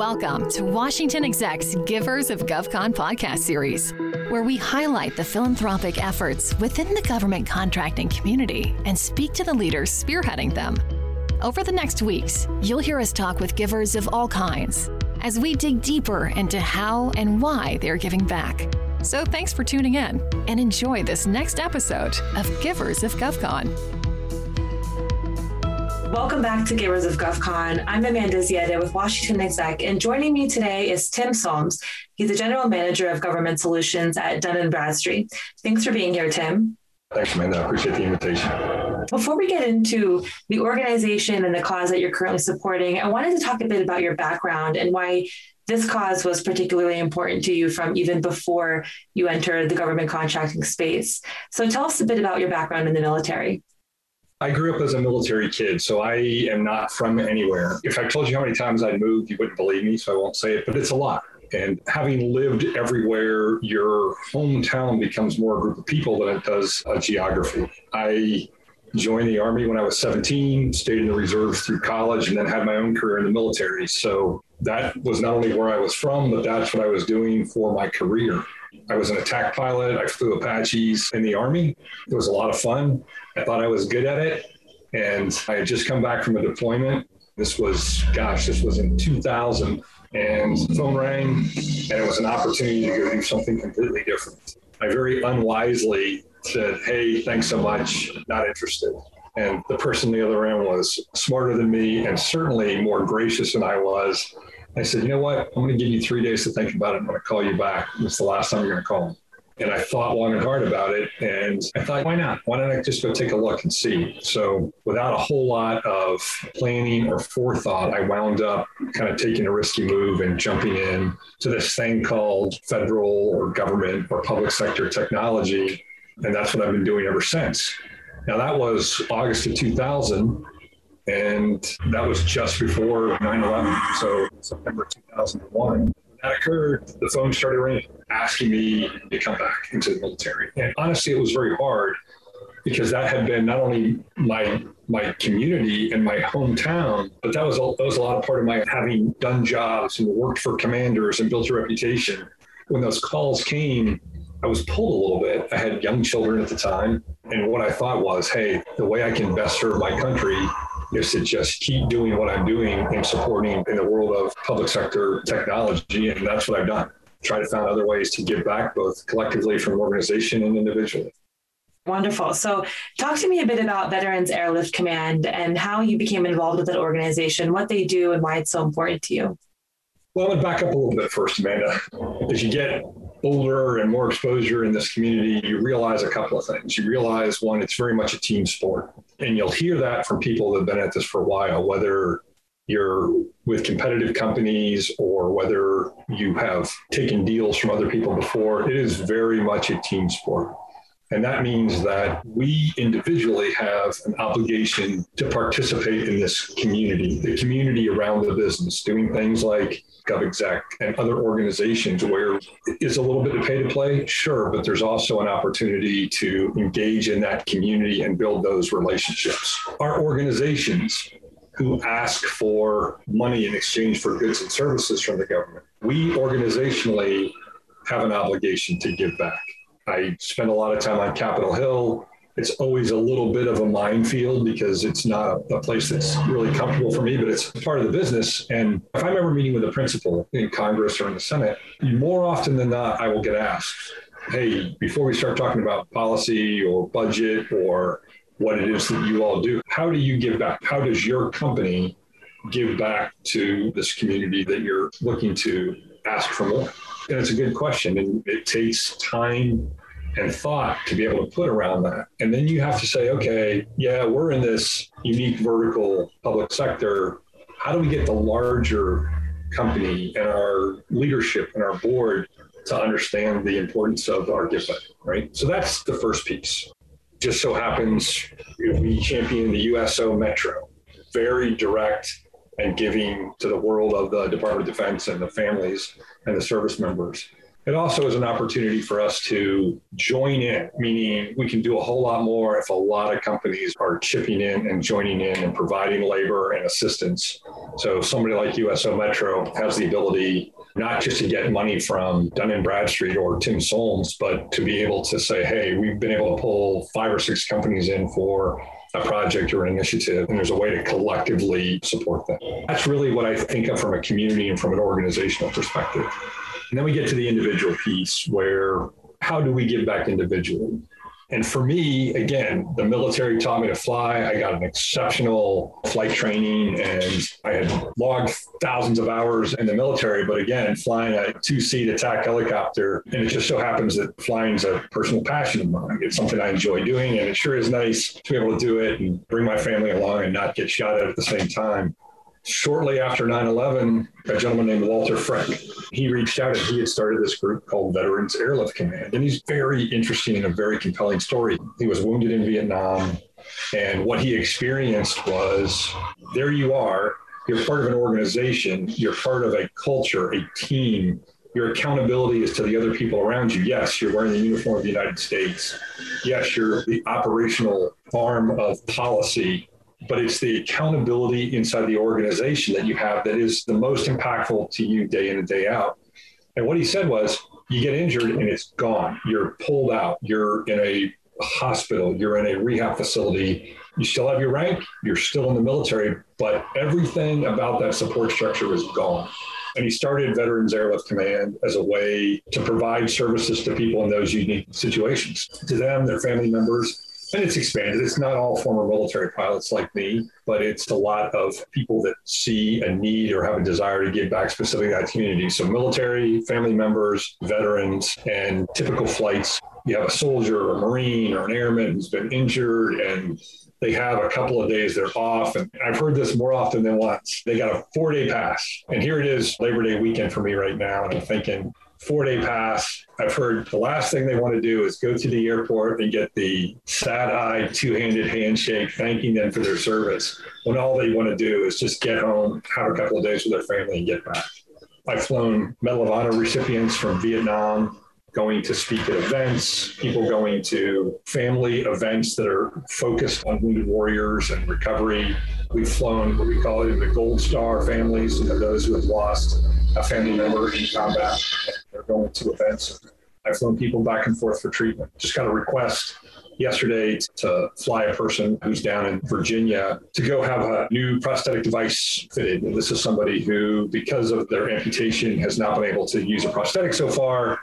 Welcome to Washington Exec's Givers of GovCon podcast series, where we highlight the philanthropic efforts within the government contracting community and speak to the leaders spearheading them. Over the next weeks, you'll hear us talk with givers of all kinds as we dig deeper into how and why they're giving back. So thanks for tuning in and enjoy this next episode of Givers of GovCon. Welcome back to Givers of GovCon. I'm Amanda Ziadeh with Washington Exec, and joining me today is Tim Solms. He's the General Manager of Government Solutions at Dun & Bradstreet. Thanks for being here, Tim. Thanks, Amanda. I appreciate the invitation. Before we get into the organization and the cause that you're currently supporting, I wanted to talk a bit about your background and why this cause was particularly important to you from even before you entered the government contracting space. So tell us a bit about your background in the military. I grew up as a military kid, so I am not from anywhere. If I told you how many times I'd moved, you wouldn't believe me, so I won't say it, but it's a lot. And having lived everywhere, your hometown becomes more a group of people than it does a geography. I joined the Army when I was 17, stayed in the reserves through college, and then had my own career in the military. So that was not only where I was from, but that's what I was doing for my career. I was an attack pilot. I flew Apaches in the Army. It was a lot of fun. I thought I was good at it. And I had just come back from a deployment. This was, gosh, this was in 2000. And the phone rang, and it was an opportunity to go do something completely different. I very unwisely said, Hey, thanks so much, not interested. And the person on the other end was smarter than me and certainly more gracious than I was. I said, you know what? I'm going to give you three days to think about it. I'm going to call you back. It's the last time you're going to call me. And I thought long and hard about it. And I thought, why not? Why don't I just go take a look and see? So, without a whole lot of planning or forethought, I wound up kind of taking a risky move and jumping in to this thing called federal or government or public sector technology. And that's what I've been doing ever since. Now, that was August of 2000. And that was just before 9 11. So, September 2001. When that occurred, the phone started ringing, asking me to come back into the military. And honestly, it was very hard because that had been not only my my community and my hometown, but that was a, that was a lot of part of my having done jobs and worked for commanders and built a reputation. When those calls came, I was pulled a little bit. I had young children at the time, and what I thought was, hey, the way I can best serve my country is to just keep doing what I'm doing and supporting in the world of public sector technology. And that's what I've done. Try to find other ways to give back both collectively from an organization and individually. Wonderful. So, talk to me a bit about Veterans Airlift Command and how you became involved with that organization, what they do, and why it's so important to you. Well, I'm going to back up a little bit first, Amanda. As you get older and more exposure in this community, you realize a couple of things. You realize one, it's very much a team sport. And you'll hear that from people that have been at this for a while, whether you're with competitive companies or whether you have taken deals from other people before. It is very much a team sport. And that means that we individually have an obligation to participate in this community, the community around the business, doing things like GovExec and other organizations where it's a little bit of pay to play, sure, but there's also an opportunity to engage in that community and build those relationships. Our organizations who ask for money in exchange for goods and services from the government, we organizationally have an obligation to give back. I spend a lot of time on Capitol Hill it's always a little bit of a minefield because it's not a place that's really comfortable for me, but it's part of the business. And if I'm ever meeting with a principal in Congress or in the Senate, more often than not, I will get asked, hey, before we start talking about policy or budget or what it is that you all do, how do you give back? How does your company give back to this community that you're looking to ask for more? And it's a good question. And it takes time and thought to be able to put around that. And then you have to say, okay, yeah, we're in this unique vertical public sector. How do we get the larger company and our leadership and our board to understand the importance of our GIFA, right? So that's the first piece. Just so happens we champion the USO Metro, very direct and giving to the world of the Department of Defense and the families and the service members. It also is an opportunity for us to join in, meaning we can do a whole lot more if a lot of companies are chipping in and joining in and providing labor and assistance So somebody like USO Metro has the ability not just to get money from Dun and Bradstreet or Tim Solms, but to be able to say, hey, we've been able to pull five or six companies in for a project or an initiative, and there's a way to collectively support that. That's really what I think of from a community and from an organizational perspective. And then we get to the individual piece where how do we give back individually? And for me, again, the military taught me to fly. I got an exceptional flight training and I had logged thousands of hours in the military. But again, flying a two seat attack helicopter, and it just so happens that flying is a personal passion of mine. It's something I enjoy doing. And it sure is nice to be able to do it and bring my family along and not get shot at at the same time shortly after 9-11 a gentleman named Walt Fricke he reached out and he had started this group called veterans airlift command. And he's very interesting and a very compelling story. He was wounded in vietnam and what he experienced was there you are. You're part of an organization. You're part of a culture a team. Your accountability is to the other people around you. Yes, you're wearing the uniform of the United States. Yes, you're the operational arm of policy but it's the accountability inside the organization that you have that is the most impactful to you day in and day out. And what he said was, you get injured and it's gone. You're pulled out. You're in a hospital. You're in a rehab facility. You still have your rank. You're still in the military, but everything about that support structure is gone. And he started Veterans Airlift Command as a way to provide services to people in those unique situations, to them, their family members, and it's expanded. It's not all former military pilots like me, but it's a lot of people that see a need or have a desire to give back specifically to that community. So military, family members, veterans, and typical flights. You have a soldier or a Marine or an airman who's been injured and they have a couple of days they're off. And I've heard this more often than once. They got a four day pass. And here it is, Labor Day weekend for me right now. And I'm thinking, four day pass. I've heard the last thing they want to do is go to the airport and get the sad eyed, two handed handshake, thanking them for their service when all they want to do is just get home, have a couple of days with their family, and get back. I've flown Medal of Honor recipients from Vietnam going to speak at events, people going to family events that are focused on wounded warriors and recovery. We've flown what we call the Gold Star families, you know, those who have lost a family member in combat. Going to events. I've flown people back and forth for treatment. Just got a request yesterday to fly a person who's down in Virginia to go have a new prosthetic device fitted. And this is somebody who, because of their amputation, has not been able to use a prosthetic so far.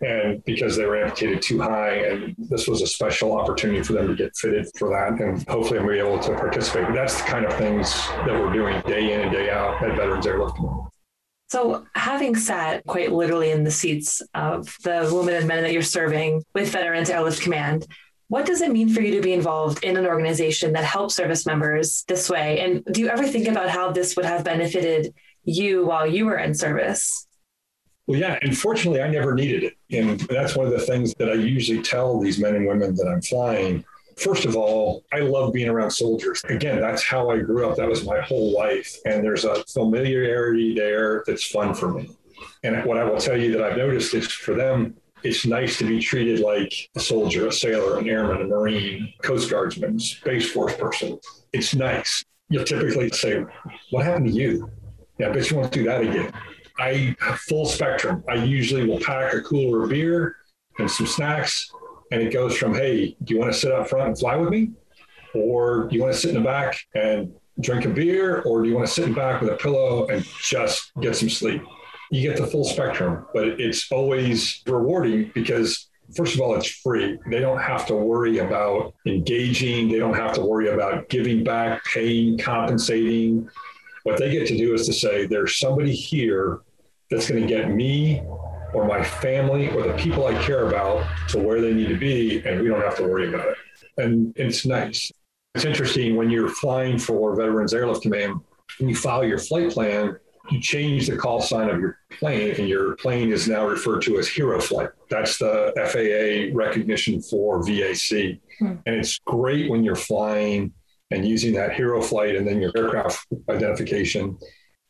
And because they were amputated too high, and this was a special opportunity for them to get fitted for that. And hopefully, I'm going to be able to participate. But that's the kind of things that we're doing day in and day out at Veterans Airlift. So, having sat quite literally in the seats of the women and men that you're serving with Veterans Airlift Command, what does it mean for you to be involved in an organization that helps service members this way? And do you ever think about how this would have benefited you while you were in service? Well, yeah, and fortunately, I never needed it. And that's one of the things that I usually tell these men and women that I'm flying First of all, I love being around soldiers. Again, that's how I grew up. That was my whole life. And there's a familiarity there that's fun for me. And what I will tell you that I've noticed is for them, it's nice to be treated like a soldier, a sailor, an airman, a Marine, Coast Guardsman, Space Force person. It's nice. You'll typically say, What happened to you? Yeah, I bet you won't do that again. I full spectrum. I usually will pack a cooler of beer and some snacks and it goes from, hey, do you want to sit up front and fly with me? Or do you want to sit in the back and drink a beer? Or do you want to sit in the back with a pillow and just get some sleep? You get the full spectrum, but it's always rewarding because first of all, it's free. They don't have to worry about engaging. They don't have to worry about giving back, paying, compensating. What they get to do is to say, there's somebody here that's going to get me or my family or the people I care about to where they need to be, and we don't have to worry about it. And it's nice. It's interesting when you're flying for Veterans Airlift Command, when you file your flight plan, you change the call sign of your plane, and your plane is now referred to as Hero Flight. That's the FAA recognition for VAC. Hmm. And it's great when you're flying and using that Hero Flight and then your aircraft identification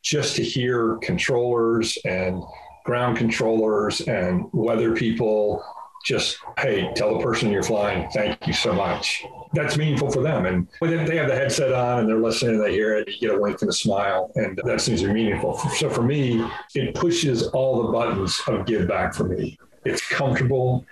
just to hear controllers and ground controllers and weather people just, hey, tell the person you're flying, thank you so much. That's meaningful for them. And they have the headset on and they're listening and they hear it, you get a wink and a smile, and that seems to be meaningful. So for me, it pushes all the buttons of give back for me. It's comfortable.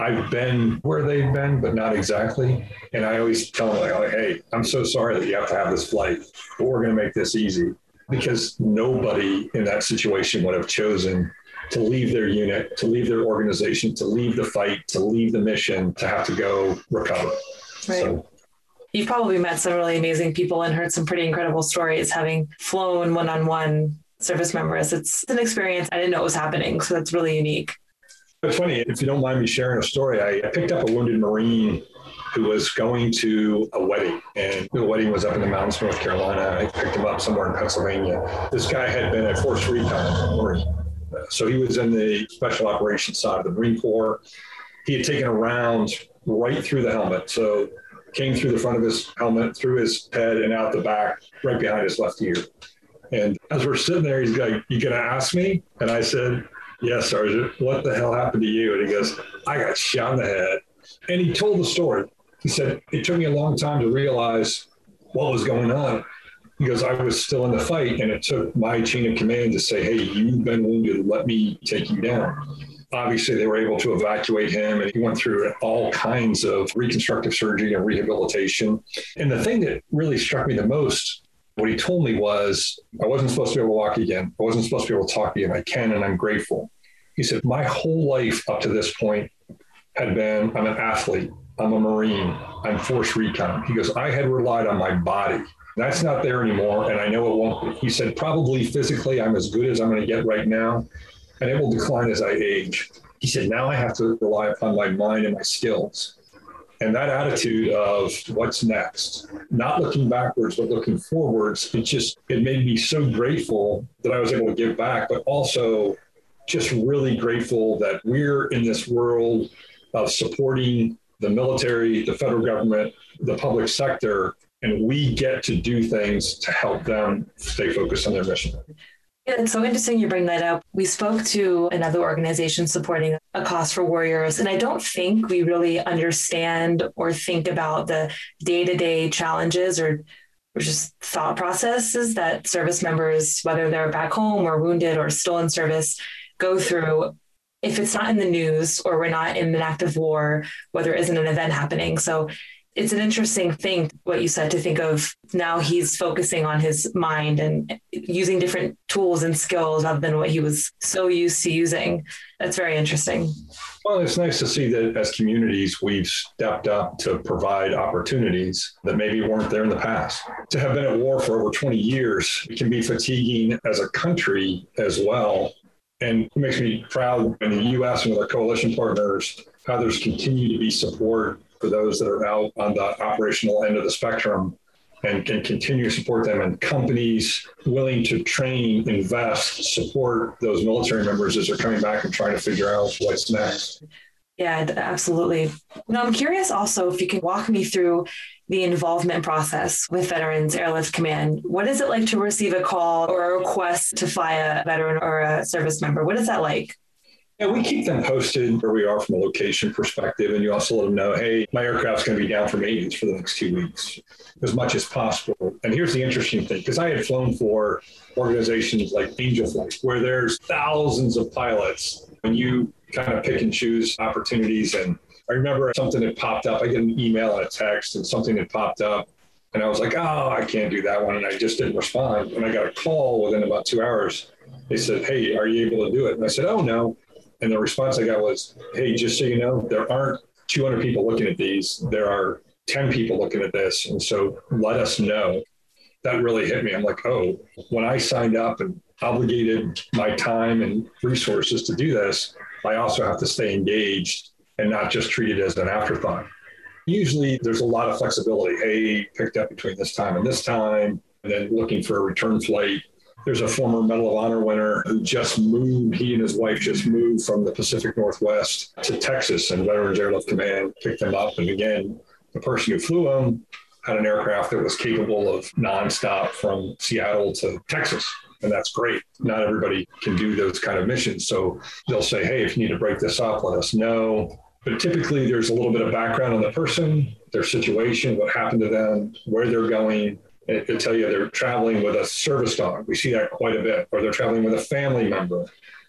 I've been where they've been, but not exactly. And I always tell them, like, oh, hey, I'm so sorry that you have to have this flight, but we're going to make this easy because nobody in that situation would have chosen to leave their unit, to leave their organization, to leave the fight, to leave the mission, to have to go recover. Right. So, You've probably met some really amazing people and heard some pretty incredible stories having flown one on one service members. It's an experience I didn't know it was happening. So that's really unique. It's funny, if you don't mind me sharing a story, I, I picked up a wounded Marine who was going to a wedding, and the wedding was up in the mountains, North Carolina. I picked him up somewhere in Pennsylvania. This guy had been at Force Recon So he was in the special operations side of the Marine Corps. He had taken a round right through the helmet. So came through the front of his helmet, through his head, and out the back, right behind his left ear. And as we're sitting there, he's like, You gonna ask me? And I said, Yes, Sergeant, what the hell happened to you? And he goes, I got shot in the head. And he told the story. He said, It took me a long time to realize what was going on. Goes, I was still in the fight, and it took my chain of command to say, Hey, you've been wounded. Let me take you down. Obviously, they were able to evacuate him, and he went through all kinds of reconstructive surgery and rehabilitation. And the thing that really struck me the most what he told me was, I wasn't supposed to be able to walk again. I wasn't supposed to be able to talk again. I can, and I'm grateful. He said, My whole life up to this point had been I'm an athlete, I'm a Marine, I'm force recon. He goes, I had relied on my body. That's not there anymore, and I know it won't be. He said, Probably physically, I'm as good as I'm going to get right now, and it will decline as I age. He said, Now I have to rely upon my mind and my skills. And that attitude of what's next, not looking backwards, but looking forwards, it just, it made me so grateful that I was able to give back, but also just really grateful that we're in this world of supporting the military, the federal government, the public sector, and we get to do things to help them stay focused on their mission. Yeah, It's so interesting you bring that up. We spoke to another organization supporting a cause for warriors, and I don't think we really understand or think about the day to day challenges or, or just thought processes that service members, whether they're back home or wounded or still in service, go through if it's not in the news or we're not in an active war, whether it isn't an event happening. So it's an interesting thing what you said to think of now he's focusing on his mind and using different tools and skills other than what he was so used to using. That's very interesting. Well it's nice to see that as communities we've stepped up to provide opportunities that maybe weren't there in the past. To have been at war for over 20 years can be fatiguing as a country as well and it makes me proud in the us and with our coalition partners how there's continued to be support for those that are out on the operational end of the spectrum and can continue to support them and companies willing to train, invest, support those military members as they're coming back and trying to figure out what's next. Yeah, absolutely. Now, I'm curious also if you can walk me through the involvement process with Veterans Airlift Command. What is it like to receive a call or a request to fly a veteran or a service member? What is that like? Yeah, we keep them posted where we are from a location perspective. And you also let them know, hey, my aircraft's going to be down for maintenance for the next two weeks as much as possible. And here's the interesting thing because I had flown for organizations like Angel Flight, where there's thousands of pilots, and you kind of pick and choose opportunities. And I remember something had popped up. I get an email and a text, and something had popped up. And I was like, oh, I can't do that one. And I just didn't respond. And I got a call within about two hours. They said, hey, are you able to do it? And I said, oh, no. And the response I got was, hey, just so you know, there aren't 200 people looking at these. There are 10 people looking at this. And so let us know. That really hit me. I'm like, oh, when I signed up and obligated my time and resources to do this, I also have to stay engaged and not just treat it as an afterthought. Usually there's a lot of flexibility. Hey, picked up between this time and this time, and then looking for a return flight there's a former Medal of Honor winner who just moved, he and his wife just moved from the Pacific Northwest to Texas, and Veterans Airlift Command picked them up. And again, the person who flew them had an aircraft that was capable of nonstop from Seattle to Texas. And that's great. Not everybody can do those kind of missions. So they'll say, hey, if you need to break this up, let us know But typically, there's a little bit of background on the person, their situation, what happened to them, where they're going. And it could tell you they're traveling with a service dog. We see that quite a bit. Or they're traveling with a family member.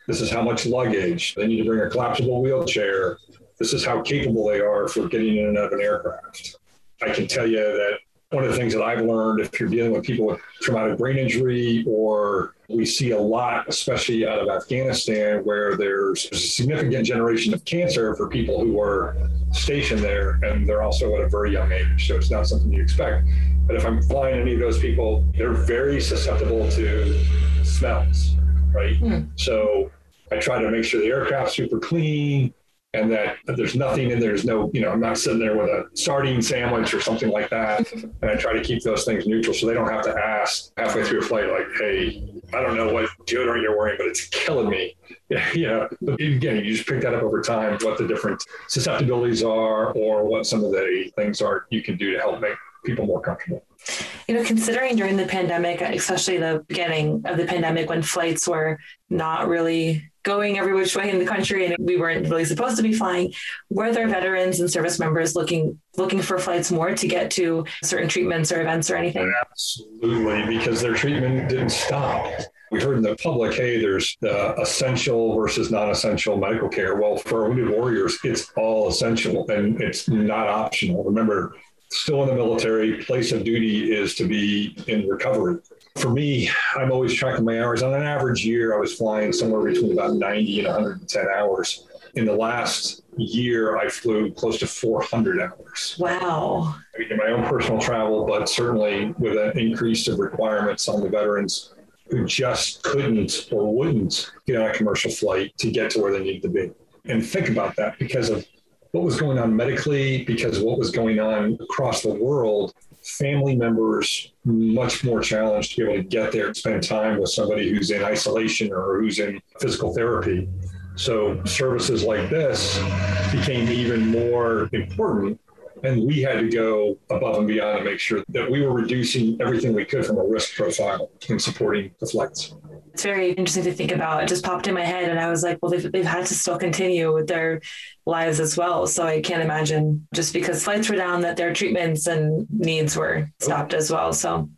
This is how much luggage. They need to bring a collapsible wheelchair. This is how capable they are for getting in and out of an aircraft. I can tell you that one of the things that I've learned if you're dealing with people with traumatic brain injury, or we see a lot, especially out of Afghanistan, where there's a significant generation of cancer for people who are stationed there, and they're also at a very young age. So it's not something you expect. But if I'm flying any of those people, they're very susceptible to smells, right? Mm. So I try to make sure the aircraft's super clean and that there's nothing in there. There's no, you know, I'm not sitting there with a sardine sandwich or something like that. And I try to keep those things neutral so they don't have to ask halfway through a flight, like, hey, I don't know what deodorant you're wearing, but it's killing me. Yeah, yeah. But again, you just pick that up over time, what the different susceptibilities are or what some of the things are you can do to help make people more comfortable. You know, considering during the pandemic, especially the beginning of the pandemic when flights were not really going every which way in the country and we weren't really supposed to be flying were there veterans and service members looking looking for flights more to get to certain treatments or events or anything? Absolutely because their treatment didn't stop. We heard in the public hey there's the essential versus non-essential medical care. Well for wounded warriors it's all essential and it's not optional. Remember still in the military place of duty is to be in recovery for me, I'm always tracking my hours. On an average year, I was flying somewhere between about 90 and 110 hours. In the last year, I flew close to 400 hours. Wow. I mean, in my own personal travel, but certainly with an increase of requirements on the veterans who just couldn't or wouldn't get on a commercial flight to get to where they needed to be. And think about that because of what was going on medically, because of what was going on across the world family members much more challenged to be able to get there and spend time with somebody who's in isolation or who's in physical therapy. So services like this became even more important. And we had to go above and beyond to make sure that we were reducing everything we could from a risk profile in supporting the flights it's very interesting to think about. It just popped in my head, and I was like, well, they've, they've had to still continue with their lives as well. So I can't imagine just because flights were down that their treatments and needs were stopped as well. So,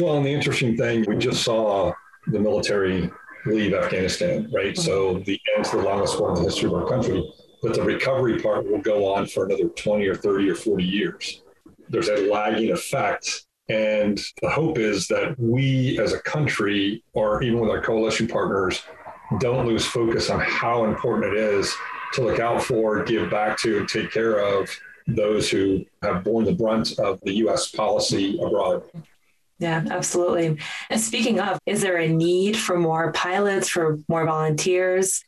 well, and the interesting thing, we just saw the military leave Afghanistan, right? Mm-hmm. So the end to the longest war in the history of our country, but the recovery part will go on for another 20 or 30 or 40 years. There's a lagging effect and the hope is that we as a country, or even with our coalition partners, don't lose focus on how important it is to look out for, give back to, and take care of those who have borne the brunt of the U.S. policy abroad. Yeah, absolutely. And speaking of, is there a need for more pilots, for more volunteers?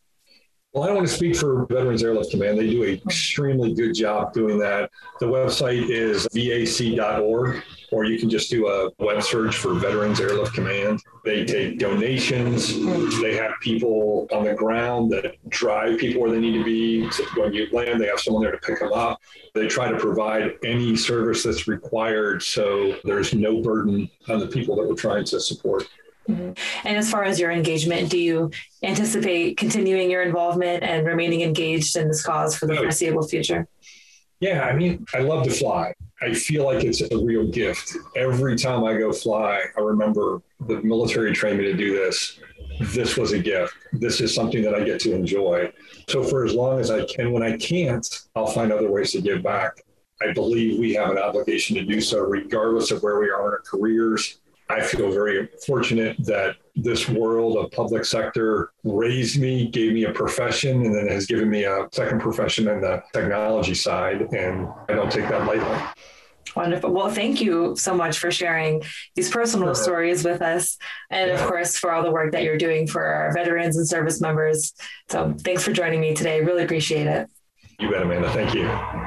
Well, I don't want to speak for Veterans Airlift Command. They do an extremely good job doing that. The website is vac.org, or you can just do a web search for Veterans Airlift Command. They take donations. They have people on the ground that drive people where they need to be. When you land, they have someone there to pick them up. They try to provide any service that's required so there's no burden on the people that we're trying to support. Mm-hmm. And as far as your engagement, do you anticipate continuing your involvement and remaining engaged in this cause for the foreseeable future? Yeah, I mean, I love to fly. I feel like it's a real gift. Every time I go fly, I remember the military trained me to do this. This was a gift. This is something that I get to enjoy. So, for as long as I can, when I can't, I'll find other ways to give back. I believe we have an obligation to do so, regardless of where we are in our careers I feel very fortunate that this world of public sector raised me, gave me a profession, and then has given me a second profession in the technology side. And I don't take that lightly. Wonderful. Well, thank you so much for sharing these personal stories with us. And of course, for all the work that you're doing for our veterans and service members. So thanks for joining me today. Really appreciate it. You bet, Amanda. Thank you.